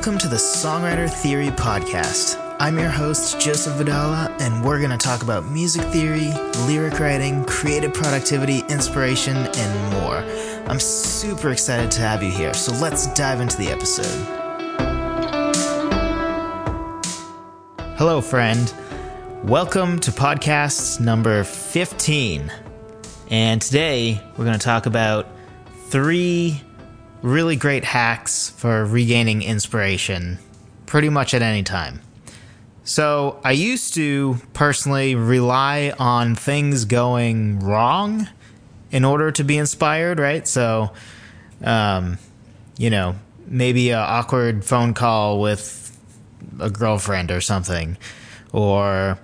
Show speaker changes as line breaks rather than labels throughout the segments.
Welcome to the Songwriter Theory Podcast. I'm your host, Joseph Vidala, and we're going to talk about music theory, lyric writing, creative productivity, inspiration, and more. I'm super excited to have you here, so let's dive into the episode. Hello, friend. Welcome to podcast number 15. And today we're going to talk about three really great hacks for regaining inspiration pretty much at any time. So, I used to personally rely on things going wrong in order to be inspired, right? So, um, you know, maybe an awkward phone call with a girlfriend or something, or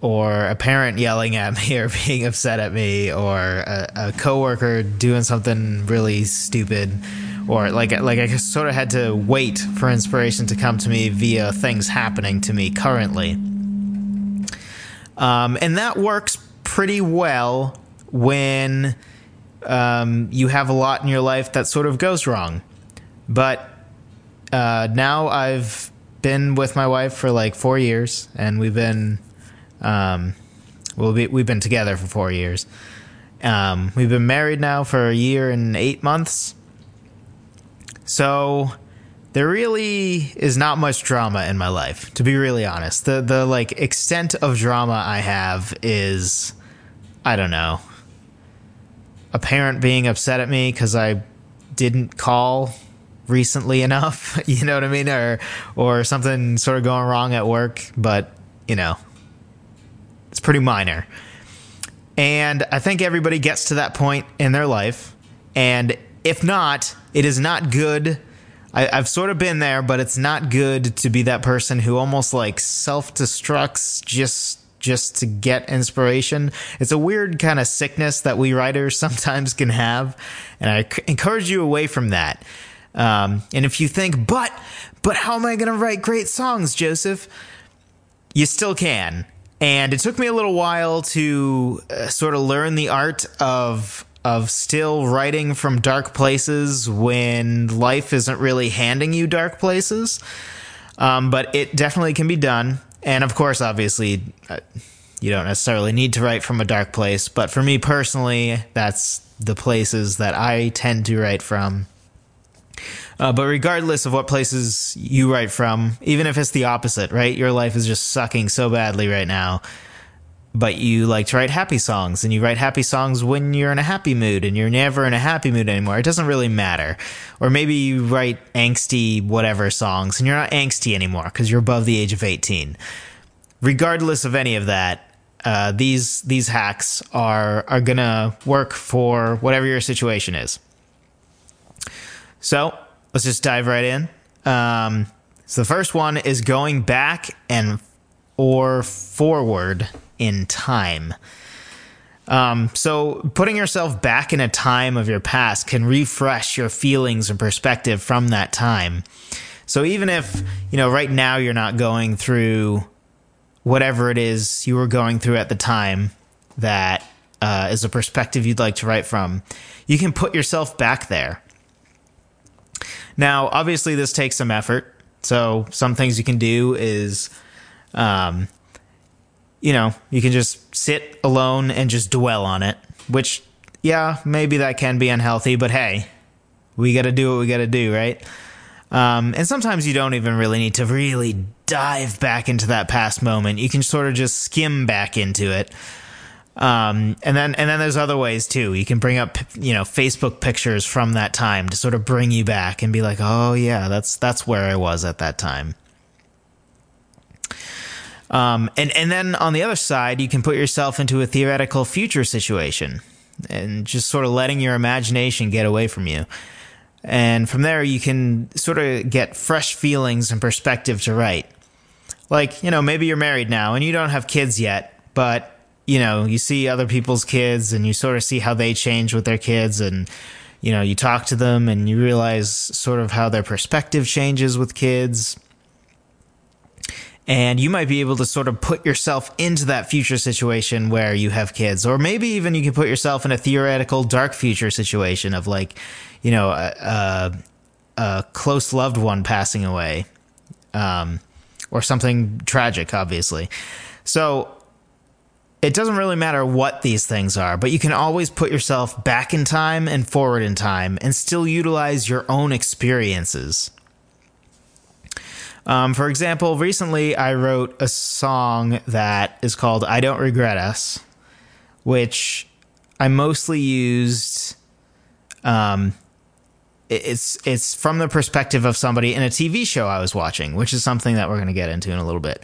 or a parent yelling at me or being upset at me or a, a coworker doing something really stupid or like like I sort of had to wait for inspiration to come to me via things happening to me currently. Um, and that works pretty well when um, you have a lot in your life that sort of goes wrong. But uh, now I've been with my wife for like four years, and we've been um, well, we, we've been together for four years. Um, we've been married now for a year and eight months. So there really is not much drama in my life, to be really honest. The the like extent of drama I have is I don't know. A parent being upset at me cuz I didn't call recently enough, you know what I mean, or or something sort of going wrong at work, but you know, it's pretty minor. And I think everybody gets to that point in their life. And if not, it is not good. I, have sort of been there, but it's not good to be that person who almost like self destructs just just to get inspiration. It's a weird kind of sickness that we writers sometimes can have, and I encourage you away from that. Um, and if you think, but but how am I going to write great songs, Joseph? You still can. And it took me a little while to uh, sort of learn the art of of still writing from dark places when life isn't really handing you dark places. Um, but it definitely can be done. And of course, obviously, uh, you don't necessarily need to write from a dark place. But for me personally, that's the places that I tend to write from. Uh, but regardless of what places you write from, even if it's the opposite, right? Your life is just sucking so badly right now. But you like to write happy songs, and you write happy songs when you're in a happy mood, and you're never in a happy mood anymore. It doesn't really matter. Or maybe you write angsty whatever songs, and you're not angsty anymore because you're above the age of 18. Regardless of any of that, uh, these these hacks are are gonna work for whatever your situation is. So let's just dive right in. Um, so the first one is going back and or forward in time. Um, so putting yourself back in a time of your past can refresh your feelings and perspective from that time. So even if, you know, right now you're not going through whatever it is you were going through at the time that uh, is a perspective you'd like to write from, you can put yourself back there now, obviously, this takes some effort. So, some things you can do is, um, you know, you can just sit alone and just dwell on it, which, yeah, maybe that can be unhealthy, but hey, we got to do what we got to do, right? Um, and sometimes you don't even really need to really dive back into that past moment. You can sort of just skim back into it. Um, and then and then there's other ways too. You can bring up you know Facebook pictures from that time to sort of bring you back and be like, oh yeah, that's that's where I was at that time. Um, and and then on the other side, you can put yourself into a theoretical future situation and just sort of letting your imagination get away from you. And from there, you can sort of get fresh feelings and perspective to write. Like, you know, maybe you're married now and you don't have kids yet, but you know, you see other people's kids and you sort of see how they change with their kids and you know, you talk to them and you realize sort of how their perspective changes with kids. And you might be able to sort of put yourself into that future situation where you have kids. Or maybe even you can put yourself in a theoretical dark future situation of like, you know, uh, uh a close loved one passing away, um, or something tragic, obviously. So it doesn't really matter what these things are, but you can always put yourself back in time and forward in time and still utilize your own experiences. Um, for example, recently I wrote a song that is called I Don't Regret Us, which I mostly used. Um, it's it's from the perspective of somebody in a TV show I was watching, which is something that we're going to get into in a little bit.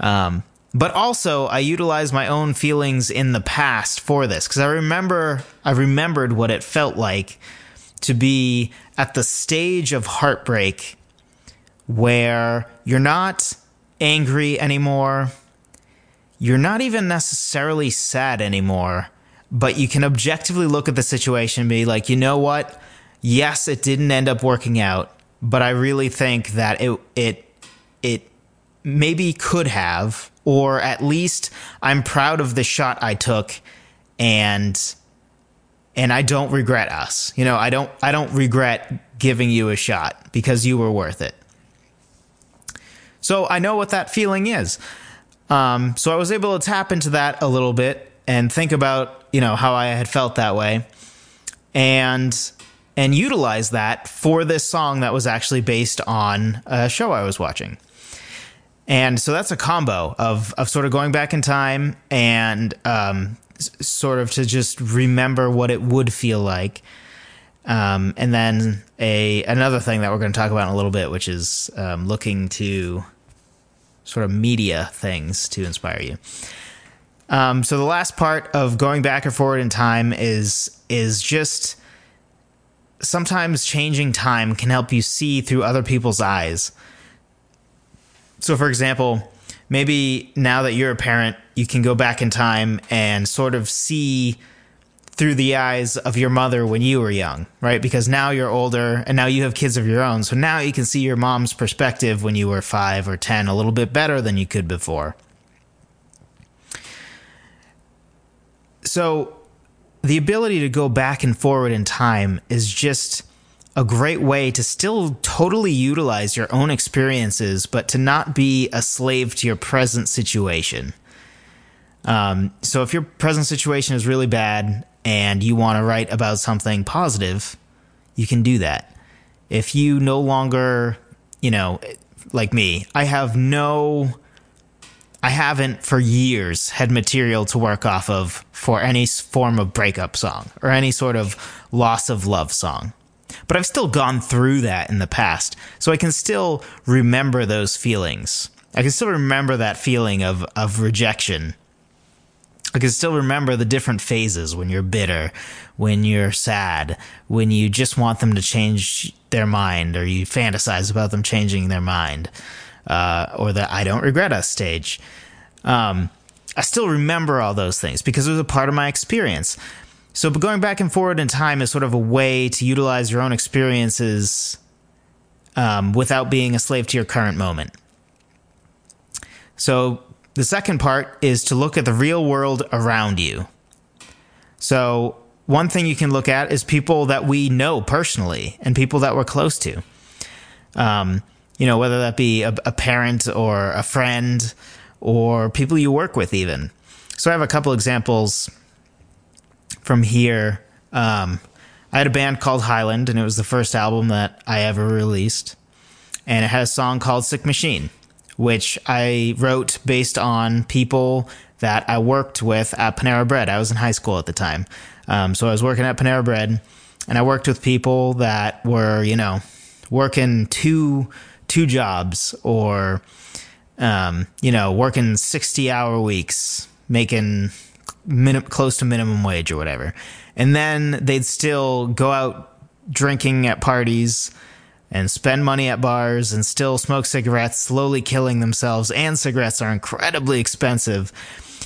Um, but also, I utilized my own feelings in the past for this because I remember I remembered what it felt like to be at the stage of heartbreak where you're not angry anymore. You're not even necessarily sad anymore, but you can objectively look at the situation and be like, you know what? Yes, it didn't end up working out, but I really think that it it it maybe could have, or at least I'm proud of the shot I took and and I don't regret us. You know, I don't I don't regret giving you a shot because you were worth it. So I know what that feeling is. Um, so I was able to tap into that a little bit and think about you know how I had felt that way, and and utilize that for this song that was actually based on a show I was watching. And so that's a combo of of sort of going back in time and um, s- sort of to just remember what it would feel like. Um, and then a another thing that we're going to talk about in a little bit, which is um, looking to sort of media things to inspire you. Um, so the last part of going back or forward in time is is just sometimes changing time can help you see through other people's eyes. So, for example, maybe now that you're a parent, you can go back in time and sort of see through the eyes of your mother when you were young, right? Because now you're older and now you have kids of your own. So now you can see your mom's perspective when you were five or 10 a little bit better than you could before. So the ability to go back and forward in time is just a great way to still totally utilize your own experiences, but to not be a slave to your present situation. Um, so if your present situation is really bad and you want to write about something positive, you can do that. If you no longer, you know, like me, I have no, I haven't for years had material to work off of for any form of breakup song or any sort of loss of love song. But I've still gone through that in the past. So I can still remember those feelings. I can still remember that feeling of, of rejection I can still remember the different phases when you're bitter, when you're sad, when you just want them to change their mind, or you fantasize about them changing their mind, uh, or the I don't regret us stage. Um, I still remember all those things because it was a part of my experience. So, going back and forward in time is sort of a way to utilize your own experiences um, without being a slave to your current moment. So, the second part is to look at the real world around you. So, one thing you can look at is people that we know personally and people that we're close to. Um, you know, whether that be a, a, parent or a friend or people you work with, even. So, I have a couple examples from here. Um, I had a band called Highland, and it was the first album that I ever released. And it had a song called Sick Machine which I wrote based on people that I worked with at Panera Bread. I was in high school at the time. Um, so I was working at Panera Bread and I worked with people that were, you know, working two, two jobs or, um, you know, working 60 hour weeks, making minim- close to minimum wage or whatever. And then they'd still go out drinking at parties, and spend money at bars and still smoke cigarettes, slowly killing themselves. And cigarettes are incredibly expensive.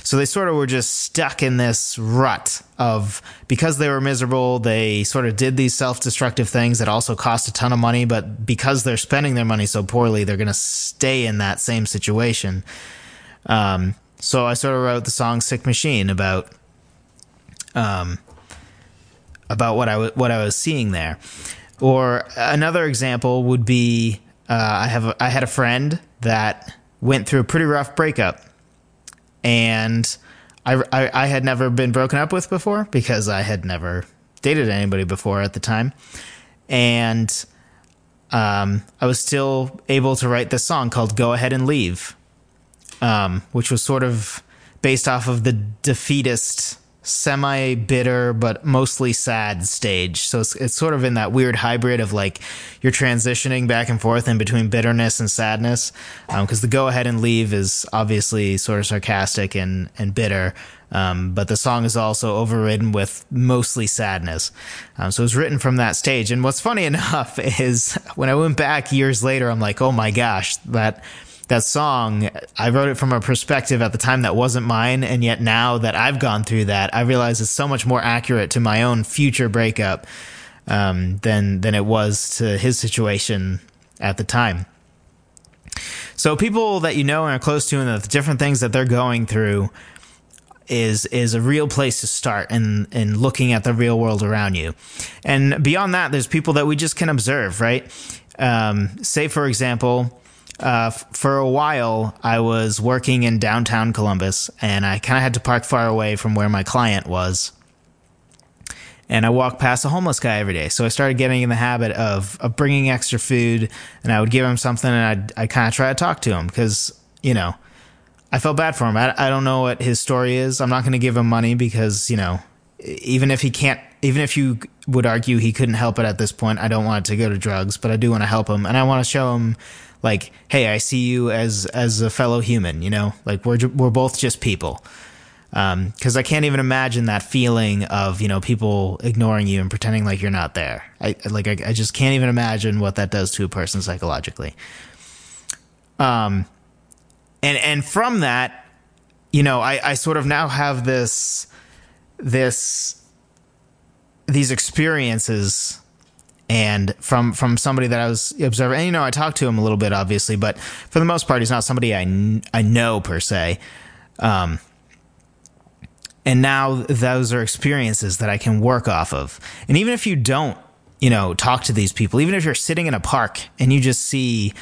So they sort of were just stuck in this rut of because they were miserable, they sort of did these self destructive things that also cost a ton of money. But because they're spending their money so poorly, they're going to stay in that same situation. Um, so I sort of wrote the song "Sick Machine" about um, about what I w- what I was seeing there. Or another example would be uh, I have a, I had a friend that went through a pretty rough breakup, and I, I, I had never been broken up with before because I had never dated anybody before at the time, and um, I was still able to write this song called "Go Ahead and Leave," um, which was sort of based off of the defeatist semi bitter but mostly sad stage. So it's, it's sort of in that weird hybrid of like you're transitioning back and forth in between bitterness and sadness. Because um, the go ahead and leave is obviously sort of sarcastic and, and bitter. Um, but the song is also overridden with mostly sadness. Um, so it was written from that stage. And what's funny enough is when I went back years later, I'm like, oh my gosh, that that song, I wrote it from a perspective at the time that wasn't mine. And yet now that I've gone through that, I realize it's so much more accurate to my own future breakup um, than, than it was to his situation at the time. So people that you know and are close to and the different things that they're going through is is a real place to start in in looking at the real world around you. And beyond that, there's people that we just can observe, right? Um, say for example, uh, for a while, I was working in downtown Columbus, and I kind of had to park far away from where my client was. And I walked past a homeless guy every day, so I started getting in the habit of of bringing extra food, and I would give him something, and I'd I kind of try to talk to him because you know I felt bad for him. I, I don't know what his story is. I'm not going to give him money because you know even if he can't even if you would argue he couldn't help it at this point, I don't want it to go to drugs, but I do want to help him, and I want to show him like, hey, I see you as as a fellow human. You know, like we're we're both just people. Because um, I can't even imagine that feeling of you know people ignoring you and pretending like you're not there. I like I, I just can't even imagine what that does to a person psychologically. Um, and and from that, you know, I I sort of now have this this these experiences and from from somebody that I was observing. And you know, I talked to him a little bit, obviously, but for the most part, he's not somebody I I know per se. Um, and now those are experiences that I can work off of. And even if you don't, you know, talk to these people, even if you're sitting in a park and you just see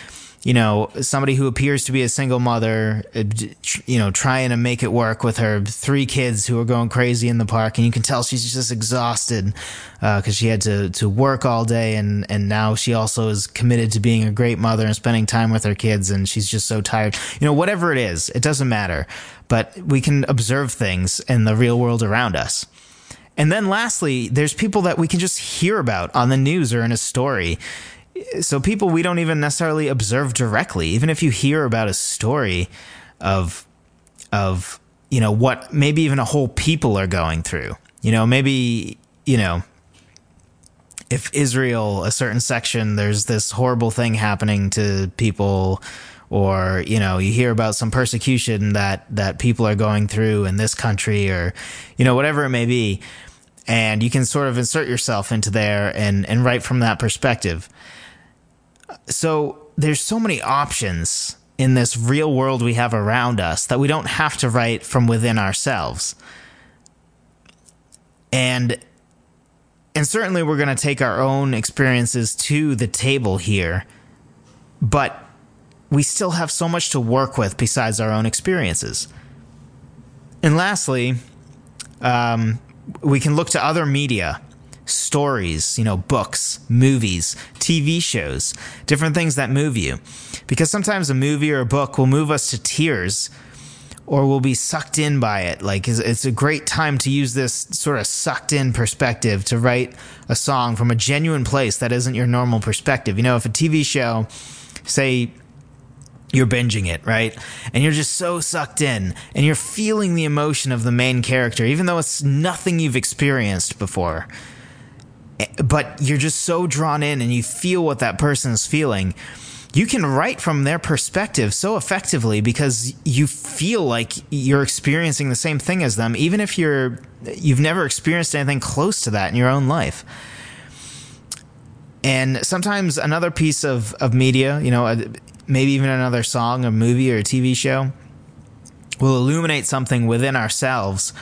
you know, somebody who appears to be a single mother, uh, you know, trying to make it work with her three kids who are going crazy in the park, and you can tell she's just exhausted because uh, she had to to work all day, and and now she also is committed to being a great mother and spending time with her kids, and she's just so tired. You know, whatever it is, it doesn't matter, but we can observe things in the real world around us. And then lastly, there's people that we can just hear about on the news or in a story so people we don't even necessarily observe directly even if you hear about a story of of you know what maybe even a whole people are going through. You know maybe you know if Israel a certain section there's this horrible thing happening to people or you know you hear about some persecution that that people are going through in this country or you know whatever it may be. And you can sort of insert yourself into there and and write from that perspective so there's so many options in this real world we have around us that we don't have to write from within ourselves. And and certainly we're going to take our own experiences to the table here, but we still have so much to work with besides our own experiences. And lastly, um, we can look to other media stories, you know, books, movies, TV shows, different things that move you. Because sometimes a movie or a book will move us to tears or we'll be sucked in by it. Like it's a great time to use this sort of sucked in perspective to write a song from a genuine place that isn't your normal perspective. You know, if a TV show, say, you're binging it, right? And you're just so sucked in and you're feeling the emotion of the main character, even though it's nothing you've experienced before but you're just so drawn in and you feel what that person is feeling you can write from their perspective so effectively because you feel like you're experiencing the same thing as them even if you're you've never experienced anything close to that in your own life. And sometimes another piece of, of media you know uh, maybe even another song a movie or a tv show will illuminate something within ourselves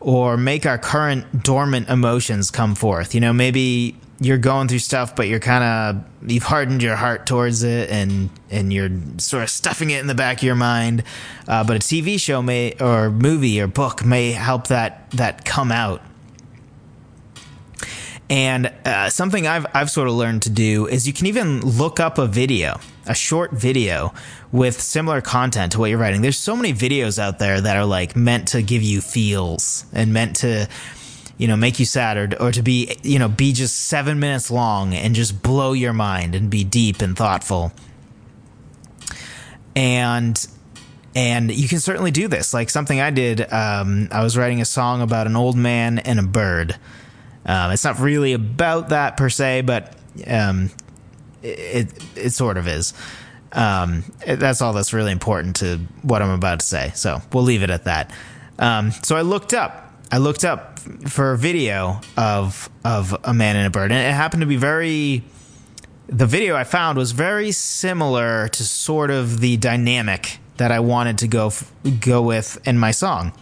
or make our current dormant emotions come forth. You know, maybe you're going through stuff, but you're kind of you've hardened your heart towards it, and and you're sort of stuffing it in the back of your mind. Uh, but a TV show may or movie or book may help that that come out. And uh, something I've I've sort of learned to do is you can even look up a video, a short video with similar content to what you're writing. There's so many videos out there that are like meant to give you feels and meant to you know, make you sad or, or to be, you know, be just seven minutes long and just blow your mind and be deep and thoughtful. And, and you can certainly do this. Like something I did, um, I was writing a song about an old man and a bird. Um, it's not really about that per se, but um, it, it, sort of is. Um, that's all that's really important to what I'm about to say. So we'll leave it at that. Um, so I looked up I looked up for a video of of a man and a bird, and it happened to be very. The video I found was very similar to sort of the dynamic that I wanted to go go with in my song.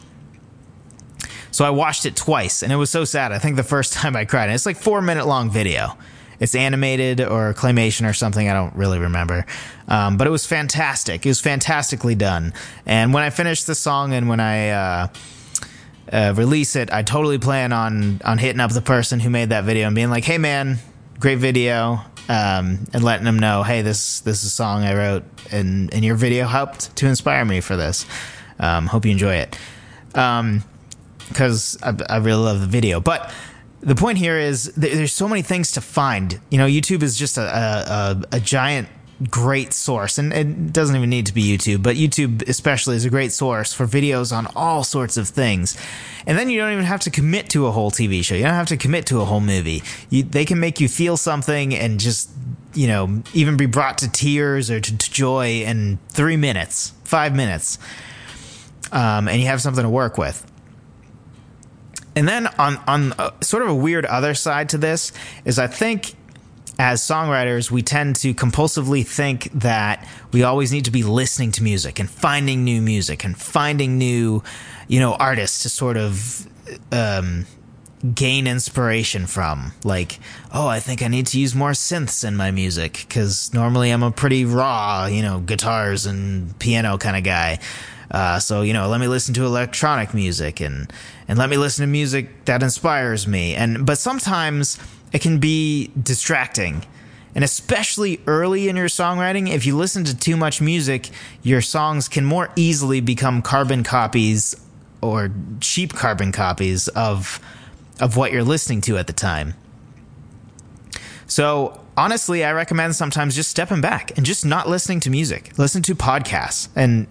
So I watched it twice, and it was so sad. I think the first time I cried. And it's like four minute long video. It's animated or claymation or something. I don't really remember, um, but it was fantastic. It was fantastically done. And when I finished the song, and when I uh, uh, release it, I totally plan on on hitting up the person who made that video and being like, "Hey, man, great video," um, and letting them know, "Hey, this this is a song I wrote, and and your video helped to inspire me for this. Um, hope you enjoy it." because um, I, I really love the video, but the point here is there's so many things to find. You know, YouTube is just a, a, a giant great source, and it doesn't even need to be YouTube, but YouTube especially is a great source for videos on all sorts of things. And then you don't even have to commit to a whole TV show. You don't have to commit to a whole movie. You, they can make you feel something and just, you know, even be brought to tears or to, to joy in three minutes, five minutes. Um, and you have something to work with. And then on on uh, sort of a weird other side to this is I think as songwriters, we tend to compulsively think that we always need to be listening to music and finding new music and finding new, you know, artists to sort of um, gain inspiration from. Like, oh, I think I need to use more synths in my music because normally I'm a pretty raw, you know, guitars and piano kind of guy. Uh, so you know, let me listen to electronic music and and let me listen to music that inspires me. And but sometimes it can be distracting. And especially early in your songwriting, if you listen to too much music, your songs can more easily become carbon copies or cheap carbon copies of of what you're listening to at the time. So, honestly, I recommend sometimes just stepping back and just not listening to music. Listen to podcasts. And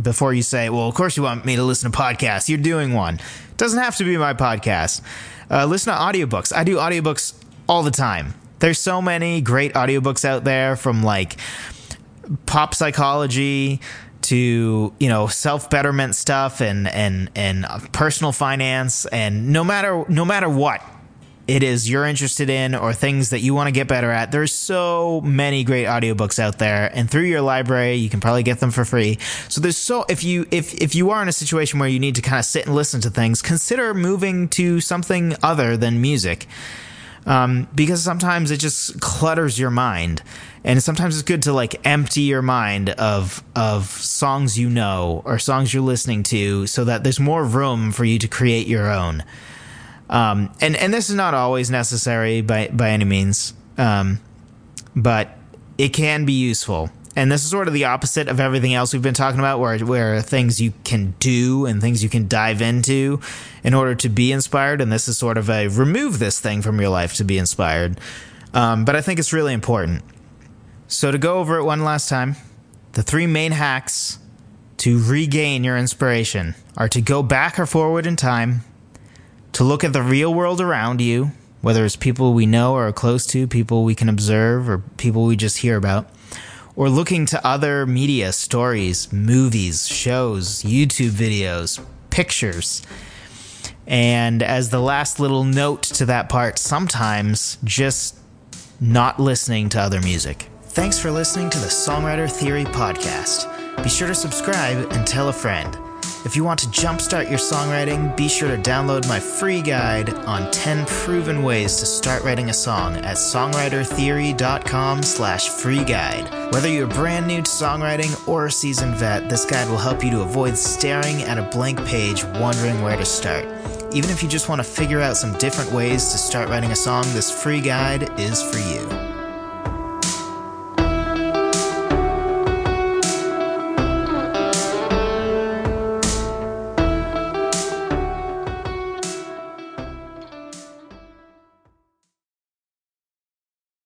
before you say, well, of course you want me to listen to podcasts, you're doing one. It doesn't have to be my podcast. Uh, listen to audiobooks. I do audiobooks all the time. There's so many great audiobooks out there from like pop psychology to you know self betterment stuff and and and personal finance and no matter no matter what it is you're interested in or things that you want to get better at. There's so many great audiobooks out there and through your library you can probably get them for free. So there's so if you if if you are in a situation where you need to kind of sit and listen to things consider moving to something other than music. Um, because sometimes it just clutters your mind and sometimes it's good to like empty your mind of of songs you know or songs you're listening to so that there's more room for you to create your own um, and and this is not always necessary by by any means. Um, but it can be useful. And this is sort of the opposite of everything else we've been talking about where where things you can do and things you can dive into in order to be inspired. And this is sort of a remove this thing from your life to be inspired. Um, but i think it's really important. So to go over it one last time the three main hacks to regain your inspiration are to go back or forward in time to look at the real world around you whether it's people we know or are close to people we can observe or people we just hear about or looking to other media stories, movies, shows, YouTube videos, pictures. And as the last little note to that part, sometimes just not listening to other music. Thanks for listening to the Songwriter Theory podcast. Be sure to subscribe and tell a friend. If you want to jumpstart your songwriting, be sure to download my free guide on 10 proven ways to start writing a song at songwritertheory.com slash free guide. Whether you're brand new to songwriting or a seasoned vet, this guide will help you to avoid staring at a blank page wondering where to start. Even if you just want to figure out some different ways to start writing a song, this free guide is for you.